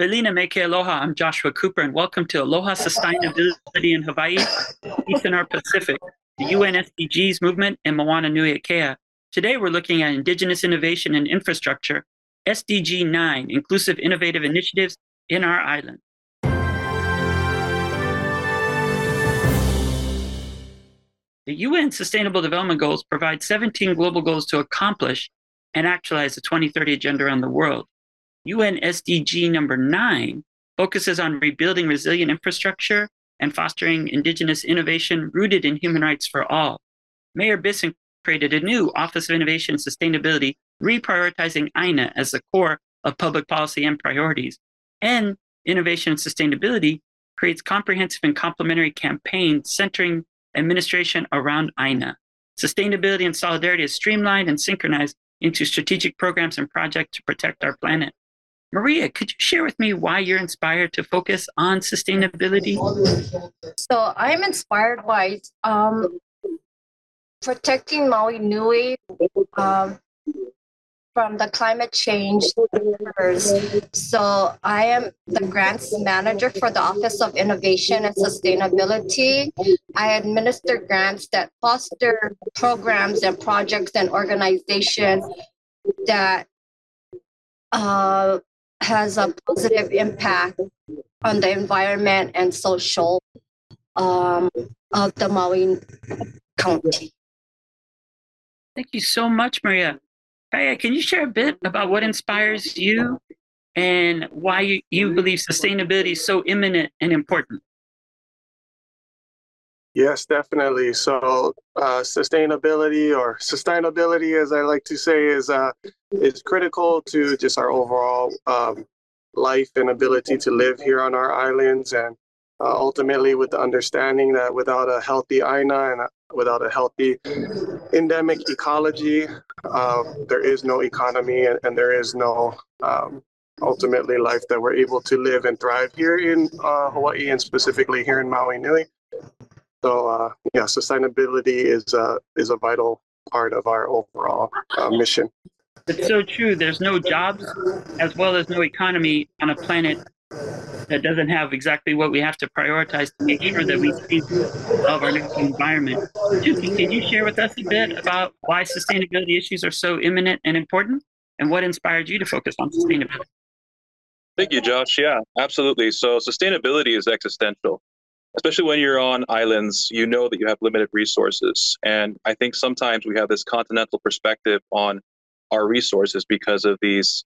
Welina me ke Aloha, I'm Joshua Cooper, and welcome to Aloha Sustainability in Hawaii, East and North Pacific, the UN SDGs movement, and Moana Nui Akea. Today, we're looking at Indigenous innovation and infrastructure, SDG 9, Inclusive Innovative Initiatives in our island. The UN Sustainable Development Goals provide 17 global goals to accomplish and actualize the 2030 agenda around the world. UN SDG number nine focuses on rebuilding resilient infrastructure and fostering indigenous innovation rooted in human rights for all. Mayor Bissen created a new Office of Innovation and Sustainability, reprioritizing aina as the core of public policy and priorities. And innovation and sustainability creates comprehensive and complementary campaigns centering administration around aina. Sustainability and solidarity is streamlined and synchronized into strategic programs and projects to protect our planet. Maria, could you share with me why you're inspired to focus on sustainability? So I'm inspired by um, protecting Maui Nui um, from the climate change. So I am the grants manager for the Office of Innovation and Sustainability. I administer grants that foster programs and projects and organizations that uh, has a positive impact on the environment and social um, of the Maui County. Thank you so much, Maria. Kaiea, can you share a bit about what inspires you and why you, you believe sustainability is so imminent and important? Yes, definitely. So, uh, sustainability or sustainability, as I like to say, is uh, is critical to just our overall um, life and ability to live here on our islands, and uh, ultimately with the understanding that without a healthy aina and without a healthy endemic ecology, uh, there is no economy and, and there is no um, ultimately life that we're able to live and thrive here in uh, Hawaii and specifically here in Maui Nui. So uh, yeah, sustainability is uh, is a vital part of our overall uh, mission. It's so true. There's no jobs as well as no economy on a planet that doesn't have exactly what we have to prioritize to make sure that we think of our natural environment. Tuki, can you share with us a bit about why sustainability issues are so imminent and important and what inspired you to focus on sustainability? Thank you, Josh. Yeah, absolutely. So sustainability is existential especially when you're on islands, you know that you have limited resources. And I think sometimes we have this continental perspective on our resources because of these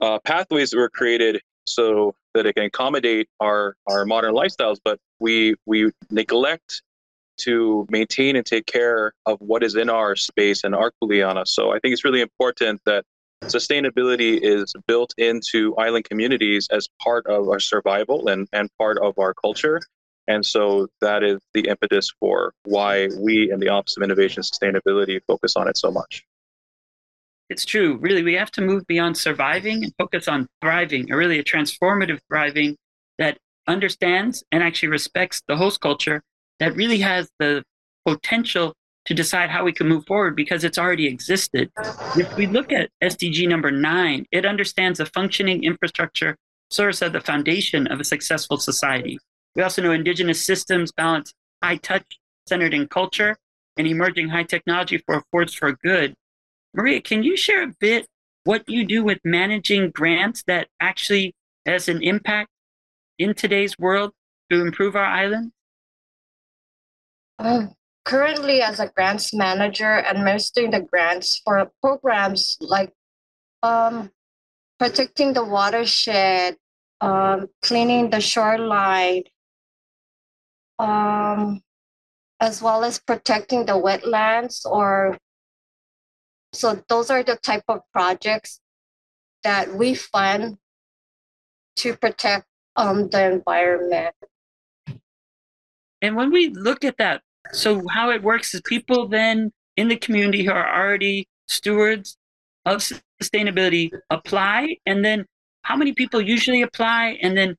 uh, pathways that were created so that it can accommodate our, our modern lifestyles, but we, we neglect to maintain and take care of what is in our space and our kuleana. So I think it's really important that sustainability is built into island communities as part of our survival and, and part of our culture. And so that is the impetus for why we in the Office of Innovation and Sustainability focus on it so much. It's true. Really, we have to move beyond surviving and focus on thriving, or really a transformative thriving that understands and actually respects the host culture that really has the potential to decide how we can move forward because it's already existed. If we look at SDG number nine, it understands a functioning infrastructure serves as the foundation of a successful society. We also know indigenous systems balance high touch centered in culture and emerging high technology for a force for good. Maria, can you share a bit what you do with managing grants that actually has an impact in today's world to improve our island? Uh, currently, as a grants manager, administering the grants for programs like um, protecting the watershed, um, cleaning the shoreline, um, as well as protecting the wetlands or so those are the type of projects that we fund to protect um, the environment. And when we look at that, so how it works is people then in the community who are already stewards of sustainability apply, and then how many people usually apply, and then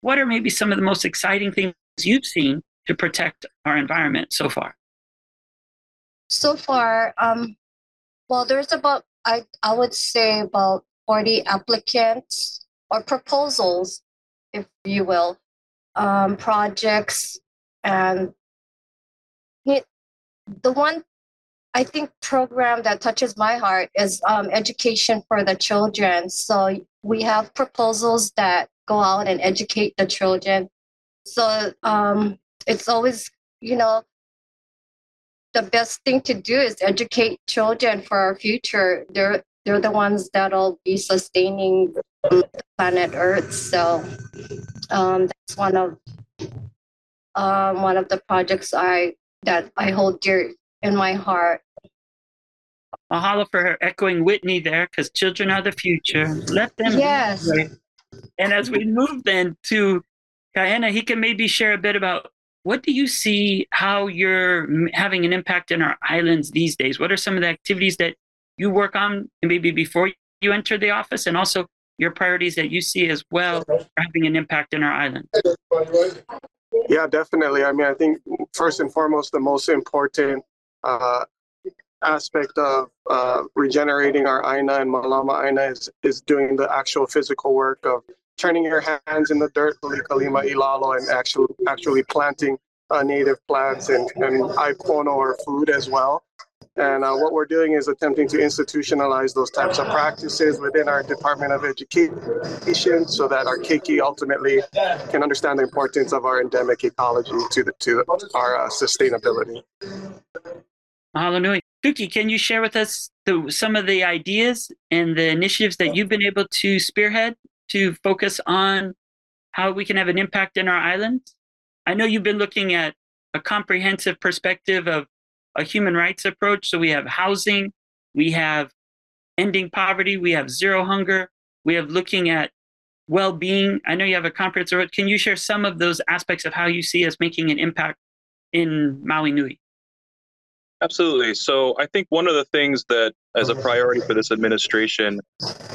what are maybe some of the most exciting things you've seen to protect our environment so far? So far, um, well, there's about I I would say about 40 applicants or proposals, if you will, um, projects. And the one I think program that touches my heart is um, education for the children. So we have proposals that go out and educate the children. So um, it's always, you know, the best thing to do is educate children for our future. They're they're the ones that'll be sustaining the planet Earth. So um, that's one of um, one of the projects I that I hold dear in my heart. Mahalo for her echoing Whitney there, because children are the future. Let them. Yes. And as we move then to Kaena, he can maybe share a bit about what do you see how you're having an impact in our islands these days? What are some of the activities that you work on maybe before you enter the office and also your priorities that you see as well having an impact in our island? Yeah, definitely. I mean, I think first and foremost, the most important uh, aspect of uh, regenerating our aina and malama aina is, is doing the actual physical work of turning your hands in the dirt, kalima ilalo, and actually actually planting uh, native plants and, and aipono or food as well. And uh, what we're doing is attempting to institutionalize those types of practices within our Department of Education so that our keiki ultimately can understand the importance of our endemic ecology to, the, to our uh, sustainability. Hallelujah. Tuki, can you share with us the, some of the ideas and the initiatives that you've been able to spearhead to focus on how we can have an impact in our islands? I know you've been looking at a comprehensive perspective of a human rights approach. So we have housing, we have ending poverty, we have zero hunger, we have looking at well-being. I know you have a comprehensive. Can you share some of those aspects of how you see us making an impact in Maui Nui? Absolutely. So I think one of the things that, as a mm-hmm. priority for this administration,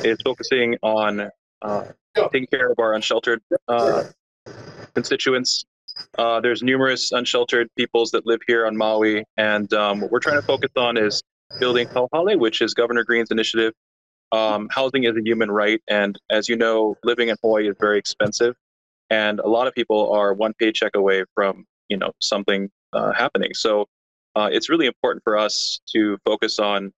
is focusing on uh, taking care of our unsheltered uh, constituents uh, there's numerous unsheltered peoples that live here on Maui, and um, what we're trying to focus on is building Kauhale, which is Governor Green's initiative. Um, housing is a human right, and as you know, living in Hawaii is very expensive, and a lot of people are one paycheck away from you know something uh, happening. So uh, it's really important for us to focus on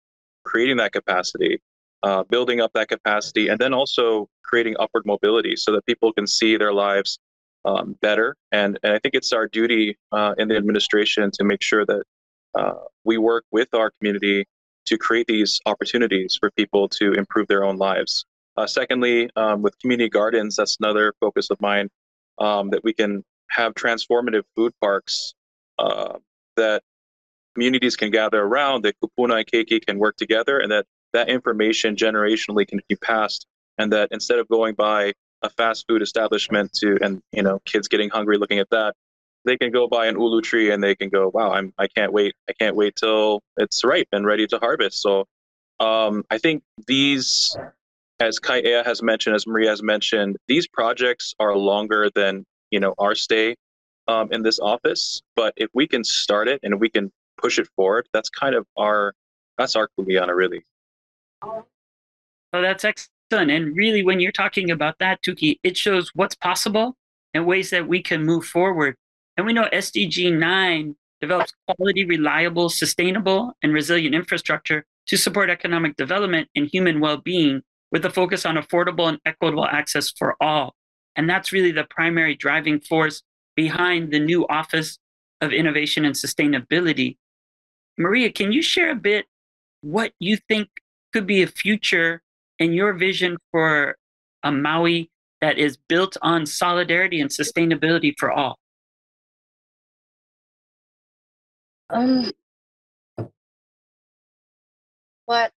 creating that capacity, uh, building up that capacity, and then also creating upward mobility so that people can see their lives um, better. And, and I think it's our duty uh, in the administration to make sure that uh, we work with our community to create these opportunities for people to improve their own lives. Uh, secondly, um, with community gardens, that's another focus of mine um, that we can have transformative food parks uh, that communities can gather around, that Kupuna and Keiki can work together, and that that information generationally can be passed, and that instead of going by a fast food establishment to and you know kids getting hungry looking at that they can go buy an ulu tree and they can go wow i'm i can't wait i can't wait till it's ripe and ready to harvest. So um, i think these as Kaiea has mentioned as maria has mentioned these projects are longer than you know our stay um, in this office but if we can start it and we can push it forward that's kind of our that's our kuleana really oh that's excellent and really, when you're talking about that, Tuki, it shows what's possible and ways that we can move forward. And we know SDG 9 develops quality, reliable, sustainable, and resilient infrastructure to support economic development and human well being with a focus on affordable and equitable access for all. And that's really the primary driving force behind the new Office of Innovation and Sustainability. Maria, can you share a bit what you think could be a future and your vision for a Maui that is built on solidarity and sustainability for all? Um, what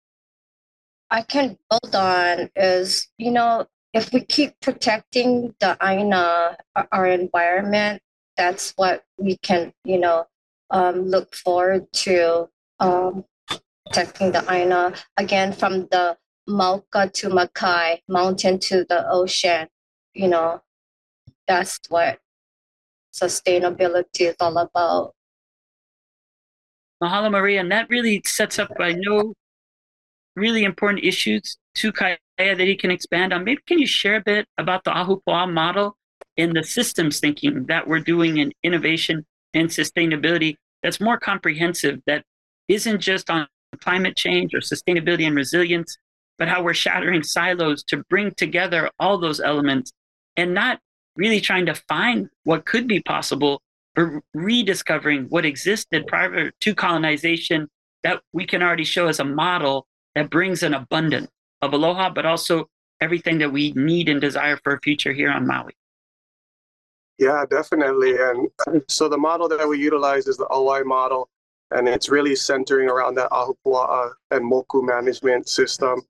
I can build on is, you know, if we keep protecting the aina, our environment, that's what we can, you know, um, look forward to um, protecting the aina again from the Mauka to Makai, mountain to the ocean. You know, that's what sustainability is all about. Mahalo, Maria. And that really sets up, I know, really important issues to Kaiea that he can expand on. Maybe can you share a bit about the Ahupua'a model in the systems thinking that we're doing in innovation and sustainability that's more comprehensive, that isn't just on climate change or sustainability and resilience, but how we're shattering silos to bring together all those elements and not really trying to find what could be possible, but rediscovering what existed prior to colonization that we can already show as a model that brings an abundance of aloha, but also everything that we need and desire for a future here on Maui. Yeah, definitely. And so the model that we utilize is the OI model, and it's really centering around that Ahupua'a and Moku management system.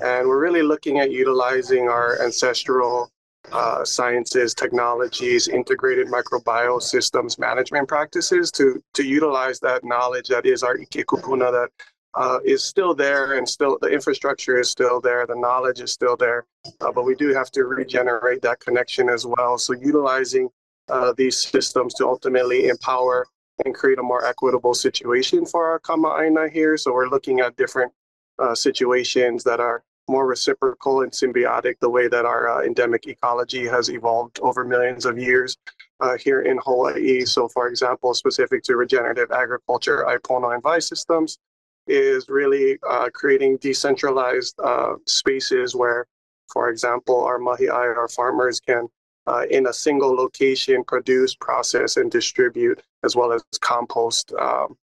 And we're really looking at utilizing our ancestral uh, sciences, technologies, integrated microbiosystems management practices to, to utilize that knowledge that is our Ike Kupuna that uh, is still there and still the infrastructure is still there, the knowledge is still there, uh, but we do have to regenerate that connection as well. So utilizing uh, these systems to ultimately empower and create a more equitable situation for our kama'aina here. So we're looking at different uh, situations that are more reciprocal and symbiotic, the way that our uh, endemic ecology has evolved over millions of years uh, here in Hawaii. So, for example, specific to regenerative agriculture, Aipono and Vai systems is really uh, creating decentralized uh, spaces where, for example, our mahi'ai, our farmers can uh, in a single location produce, process, and distribute, as well as compost um,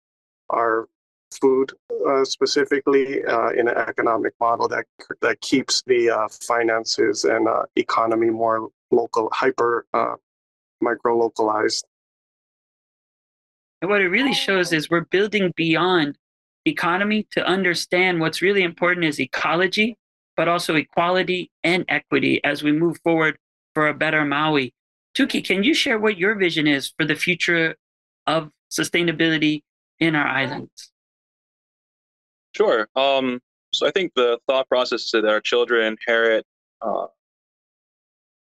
our food uh, specifically uh, in an economic model that that keeps the uh, finances and uh, economy more local, hyper micro localized. And what it really shows is we're building beyond economy to understand what's really important is ecology, but also equality and equity as we move forward for a better Maui. Tuki, can you share what your vision is for the future of sustainability in our islands? Sure. Um, so I think the thought process is that our children inherit uh,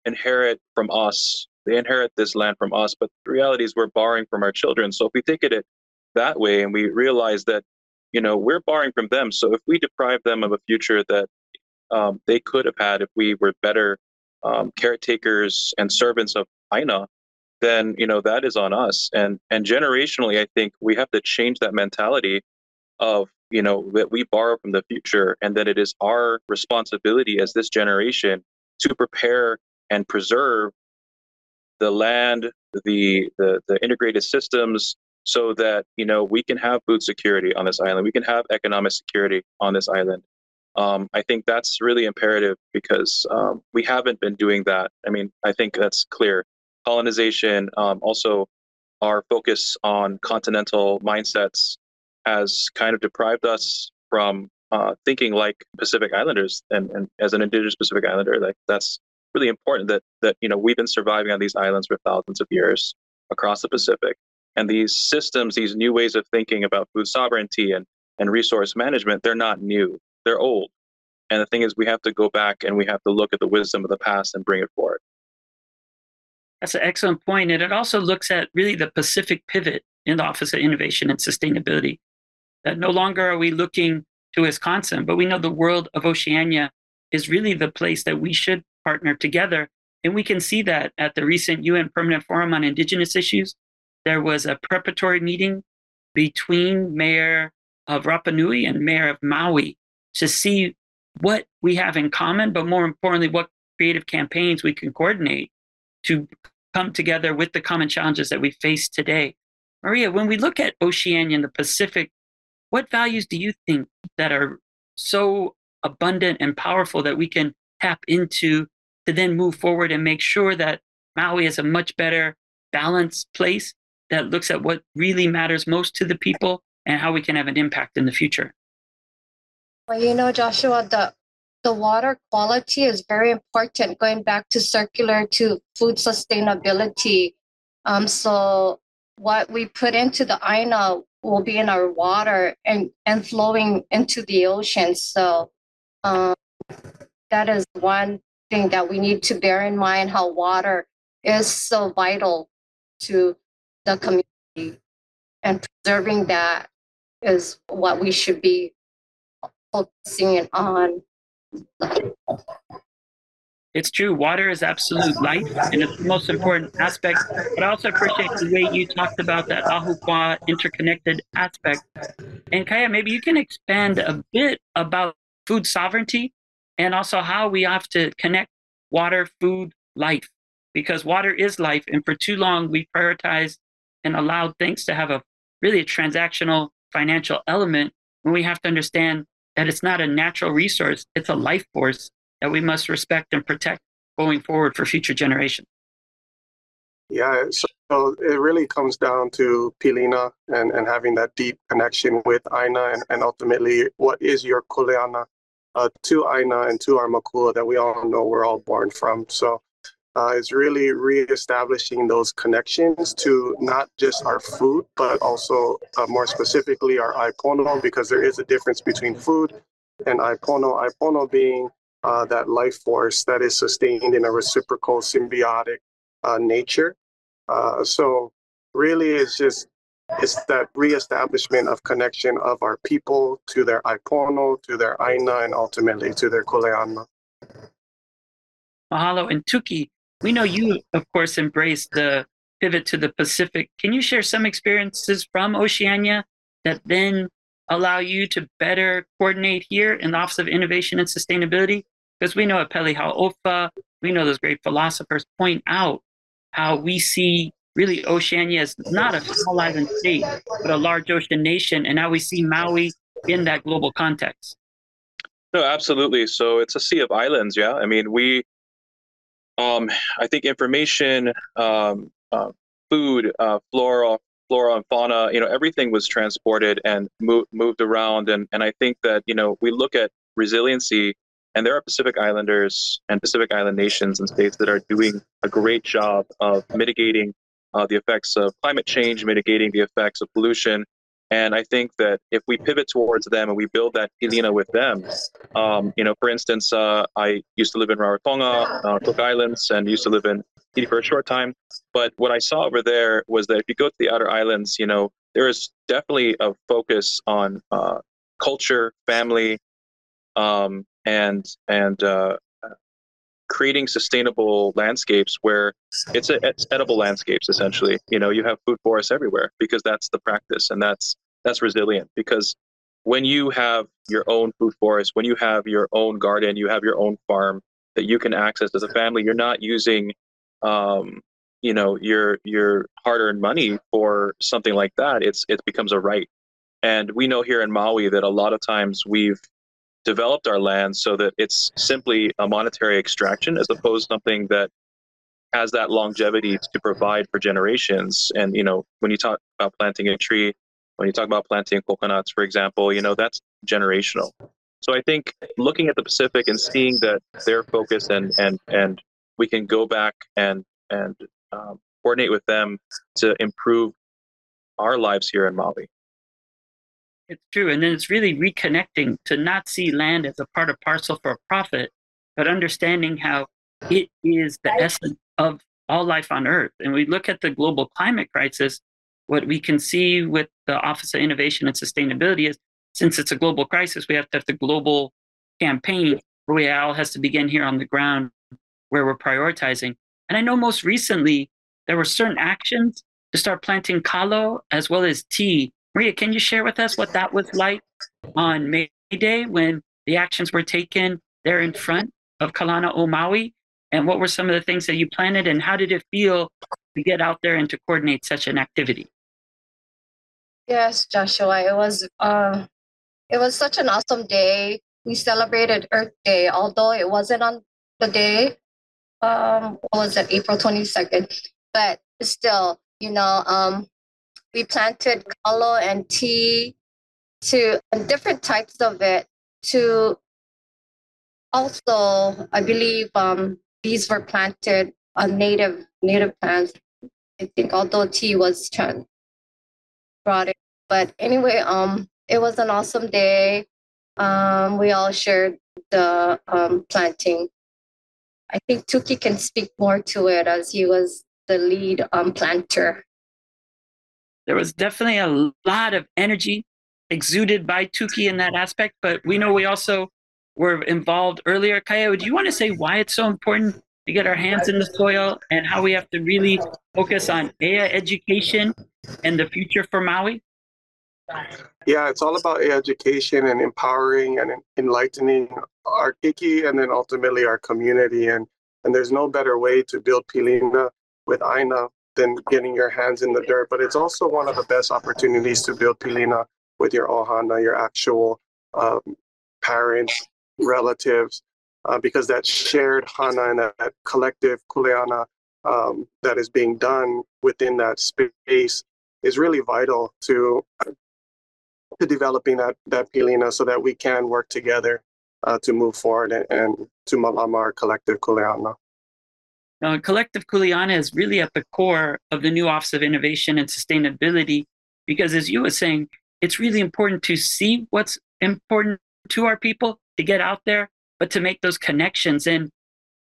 inherit from us. They inherit this land from us, but the reality is we're borrowing from our children. So if we think of it that way and we realize that, you know, we're borrowing from them. So if we deprive them of a future that um, they could have had if we were better um, caretakers and servants of Aina, then you know that is on us. And and generationally, I think we have to change that mentality of you know that we borrow from the future and that it is our responsibility as this generation to prepare and preserve the land the the, the integrated systems so that you know we can have food security on this island we can have economic security on this island um, i think that's really imperative because um, we haven't been doing that i mean i think that's clear colonization um, also our focus on continental mindsets has kind of deprived us from uh, thinking like Pacific Islanders, and, and as an Indigenous Pacific Islander, like that's really important. That that you know we've been surviving on these islands for thousands of years across the Pacific, and these systems, these new ways of thinking about food sovereignty and and resource management, they're not new. They're old. And the thing is, we have to go back and we have to look at the wisdom of the past and bring it forward. That's an excellent point. And it also looks at really the Pacific pivot in the Office of Innovation and Sustainability that no longer are we looking to Wisconsin, but we know the world of Oceania is really the place that we should partner together. And we can see that at the recent UN Permanent Forum on Indigenous Issues. There was a preparatory meeting between Mayor of Rapa Nui and Mayor of Maui to see what we have in common, but more importantly, what creative campaigns we can coordinate to come together with the common challenges that we face today. Maria, when we look at Oceania and the Pacific what values do you think that are so abundant and powerful that we can tap into to then move forward and make sure that Maui is a much better balanced place that looks at what really matters most to the people and how we can have an impact in the future? Well, you know, Joshua, the the water quality is very important. Going back to circular to food sustainability. Um, so what we put into the Aina will be in our water and, and flowing into the ocean. So um, that is one thing that we need to bear in mind how water is so vital to the community and preserving that is what we should be focusing on It's true, water is absolute life, and it's the most important aspect. But I also appreciate the way you talked about that Ahupua'a interconnected aspect. And Kaiea, maybe you can expand a bit about food sovereignty and also how we have to connect water, food, life, because water is life. And for too long, we prioritized and allowed things to have a really a transactional financial element when we have to understand that it's not a natural resource, it's a life force that we must respect and protect going forward for future generations. Yeah, so it really comes down to Pilina and, and having that deep connection with Aina and, and ultimately what is your Kuleana uh, to Aina and to our Makua that we all know we're all born from. So uh, is really reestablishing those connections to not just our food, but also uh, more specifically our aipono, because there is a difference between food and aipono. Aipono being uh, that life force that is sustained in a reciprocal symbiotic uh, nature. Uh, so really it's just it's that reestablishment of connection of our people to their aipono, to their aina, and ultimately to their kuleana. Mahalo and Tuki, we know you, of course, embraced the pivot to the Pacific. Can you share some experiences from Oceania that then allow you to better coordinate here in the Office of Innovation and Sustainability? Because we know at Pele we know those great philosophers point out how we see really Oceania as not a small island state, but a large ocean nation, and how we see Maui in that global context. No, absolutely. So it's a sea of islands. Yeah, I mean, we um, I think information, um, uh, food, uh, flora, flora and fauna, you know, everything was transported and moved moved around. And and I think that you know we look at resiliency, and there are Pacific Islanders and Pacific Island nations and states that are doing a great job of mitigating uh, the effects of climate change, mitigating the effects of pollution, and I think that if we pivot towards them and we build that pilina with them, um, you know, for instance, uh, I used to live in Rarotonga, uh, Cook Islands, and used to live in Tahiti for a short time. But what I saw over there was that if you go to the outer islands, you know, there is definitely a focus on uh, culture, family, um, and and uh, creating sustainable landscapes where it's, a, it's edible landscapes essentially. You know you have food forests everywhere because that's the practice and that's that's resilient. Because when you have your own food forest when you have your own garden you have your own farm that you can access as a family you're not using um, you know your your hard-earned money for something like that. It's it becomes a right. And we know here in maui that a lot of times we've developed our land so that it's simply a monetary extraction as opposed to something that has that longevity to provide for generations. And you know, when you talk about planting a tree, when you talk about planting coconuts, for example, you know that's generational. So I think looking at the Pacific and seeing that their focus and and and we can go back and and um, coordinate with them to improve our lives here in Maui. It's true. And then it's really reconnecting to not see land as a part of parcel for a profit, but understanding how it is the essence of all life on Earth. And we look at the global climate crisis, what we can see with the Office of Innovation and Sustainability is since it's a global crisis, we have to have the global campaign where we all has to begin here on the ground where we're prioritizing. And I know most recently there were certain actions to start planting kalo as well as ti Maria, can you share with us what that was like on May Day when the actions were taken there in front of Kalana o Maui? And what were some of the things that you planted and how did it feel to get out there and to coordinate such an activity? Yes, Joshua, it was uh, it was such an awesome day. We celebrated Earth Day, although it wasn't on the day. Um, what was it, April twenty second? But still, you know, um, we planted kalo and ti to different types of it to also i believe um, these were planted on native native plants. I think although ti was trans brought it but anyway um it was an awesome day. Um we all shared the um planting. I think tuki can speak more to it as he was the lead um planter there was definitely a lot of energy exuded by Tuki in that aspect, but we know we also were involved earlier. Kaiea, do you want to say why it's so important to get our hands in the soil and how we have to really focus on EA education and the future for Maui? Yeah, it's all about education and empowering and enlightening our Keiki and then ultimately our community. And and there's no better way to build Pilina with Aina than getting your hands in the dirt. But it's also one of the best opportunities to build Pilina with your ohana, your actual um, parents, relatives, uh, because that shared hana and that, that collective kuleana um, that is being done within that space is really vital to to developing that that pilina so that we can work together uh, to move forward and, and to malama our collective kuleana. Now, collective kuleana is really at the core of the new Office of Innovation and Sustainability because, as you were saying, it's really important to see what's important to our people to get out there, but to make those connections. And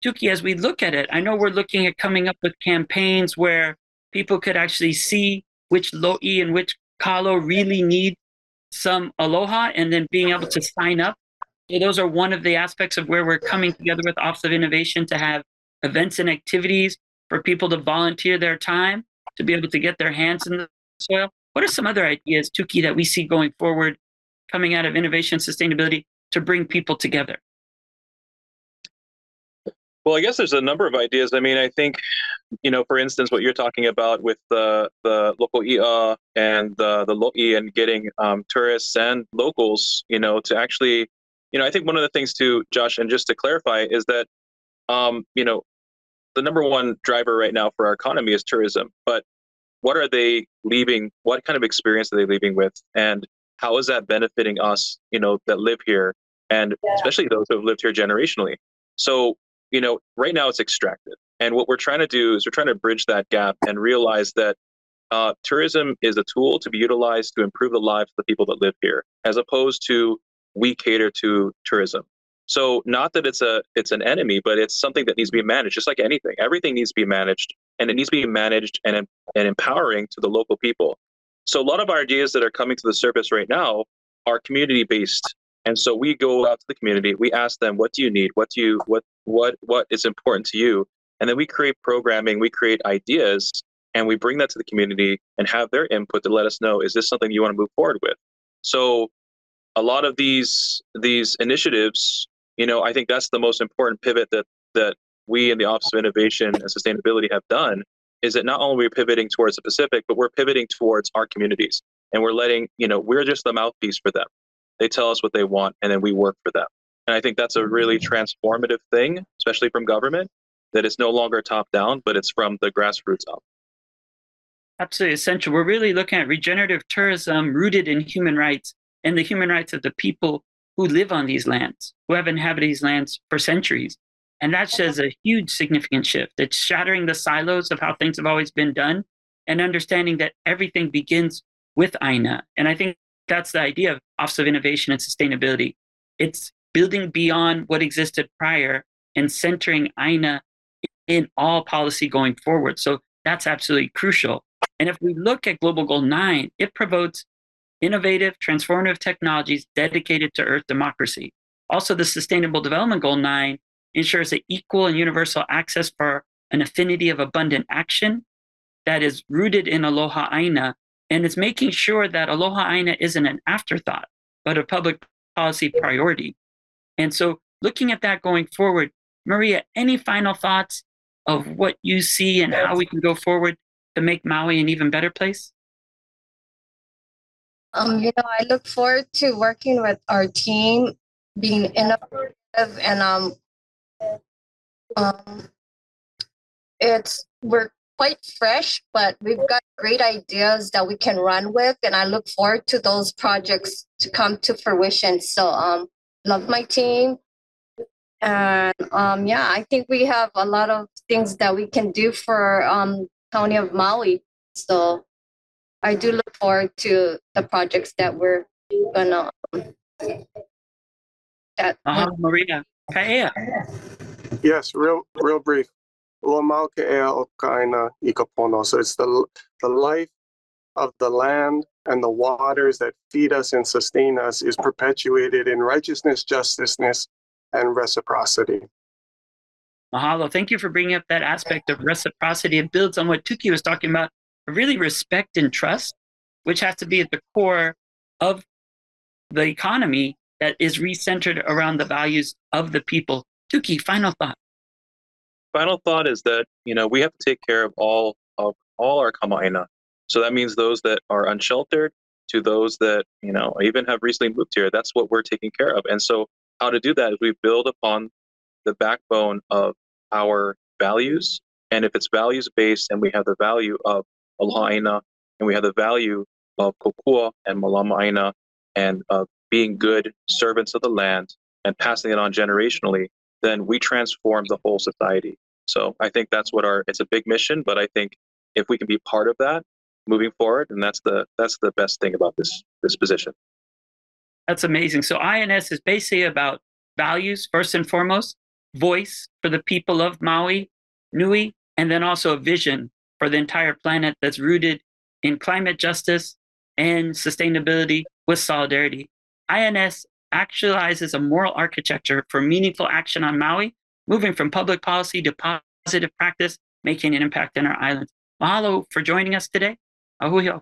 Tuki, as we look at it, I know we're looking at coming up with campaigns where people could actually see which lo'i and which kalo really need some aloha and then being able to sign up. Those are one of the aspects of where we're coming together with Office of Innovation to have events and activities for people to volunteer their time to be able to get their hands in the soil. What are some other ideas, Tuki, that we see going forward coming out of innovation and sustainability to bring people together? Well, I guess there's a number of ideas. I mean, I think, you know, for instance, what you're talking about with the the local EA and the the lo'i and getting um, tourists and locals, you know, to actually, you know, I think one of the things to Josh, and just to clarify, is that, um, you know, the number one driver right now for our economy is tourism. But what are they leaving? What kind of experience are they leaving with? And how is that benefiting us, you know, that live here, and yeah. especially those who have lived here generationally? So you know, right now it's extracted. And what we're trying to do is we're trying to bridge that gap and realize that uh, tourism is a tool to be utilized to improve the lives of the people that live here, as opposed to we cater to tourism. So not that it's a it's an enemy, but it's something that needs to be managed, just like anything. Everything needs to be managed, and it needs to be managed and and empowering to the local people. So a lot of our ideas that are coming to the surface right now are community based and so we go out to the community, we ask them, what do you need? What do you what what what is important to you? And then we create programming, we create ideas, and we bring that to the community and have their input to let us know, is this something you want to move forward with? So a lot of these these initiatives, you know, I think that's the most important pivot that that we in the Office of Innovation and Sustainability have done is that not only we're we pivoting towards the Pacific, but we're pivoting towards our communities. And we're letting, you know, we're just the mouthpiece for them. They tell us what they want, and then we work for them. And I think that's a really transformative thing, especially from government, that it's no longer top down, but it's from the grassroots up. Absolutely essential. We're really looking at regenerative tourism rooted in human rights and the human rights of the people who live on these lands, who have inhabited these lands for centuries. And that says a huge significant shift. It's shattering the silos of how things have always been done and understanding that everything begins with Aina. And I think that's the idea of Office of Innovation and Sustainability. It's building beyond what existed prior and centering Aina in all policy going forward. So that's absolutely crucial. And if we look at Global Goal 9, it promotes innovative, transformative technologies dedicated to Earth democracy. Also, the Sustainable Development Goal 9 ensures an equal and universal access for an affinity of abundant action that is rooted in Aloha Aina and it's making sure that Aloha Aina isn't an afterthought, but a public policy priority. And so, looking at that going forward, Maria, any final thoughts of what you see and how we can go forward to make Maui an even better place? Um, you know, I look forward to working with our team, being innovative, and um, um, it's we're quite fresh, but we've got great ideas that we can run with, and I look forward to those projects to come to fruition. So, um, love my team, and um, yeah, I think we have a lot of things that we can do for um County of Maui. So, I do look forward to the projects that we're gonna. Um, that uh-huh, Maria. Kaiea. Yes, real real brief. So it's the, the life of the land and the waters that feed us and sustain us is perpetuated in righteousness, justiceness, and reciprocity. Mahalo. Thank you for bringing up that aspect of reciprocity. It builds on what Tuki was talking about, really respect and trust, which has to be at the core of the economy that is recentered around the values of the people. Tuki, final thought. Final thought is that you know we have to take care of all of all our kama'aina. So that means those that are unsheltered to those that you know even have recently moved here. That's what we're taking care of. And so how to do that is we build upon the backbone of our values. And if it's values based and we have the value of Aloha and we have the value of Kokua and Malama and uh, being good servants of the land and passing it on generationally, then we transform the whole society. So I think that's what our it's a big mission, but I think if we can be part of that moving forward, and that's the that's the best thing about this this position. That's amazing. So INS is basically about values first and foremost, voice for the people of Maui, Nui, and then also a vision for the entire planet that's rooted in climate justice and sustainability with solidarity. INS actualizes a moral architecture for meaningful action on Maui, moving from public policy to positive practice, making an impact in our islands. Mahalo for joining us today. Ahuyo.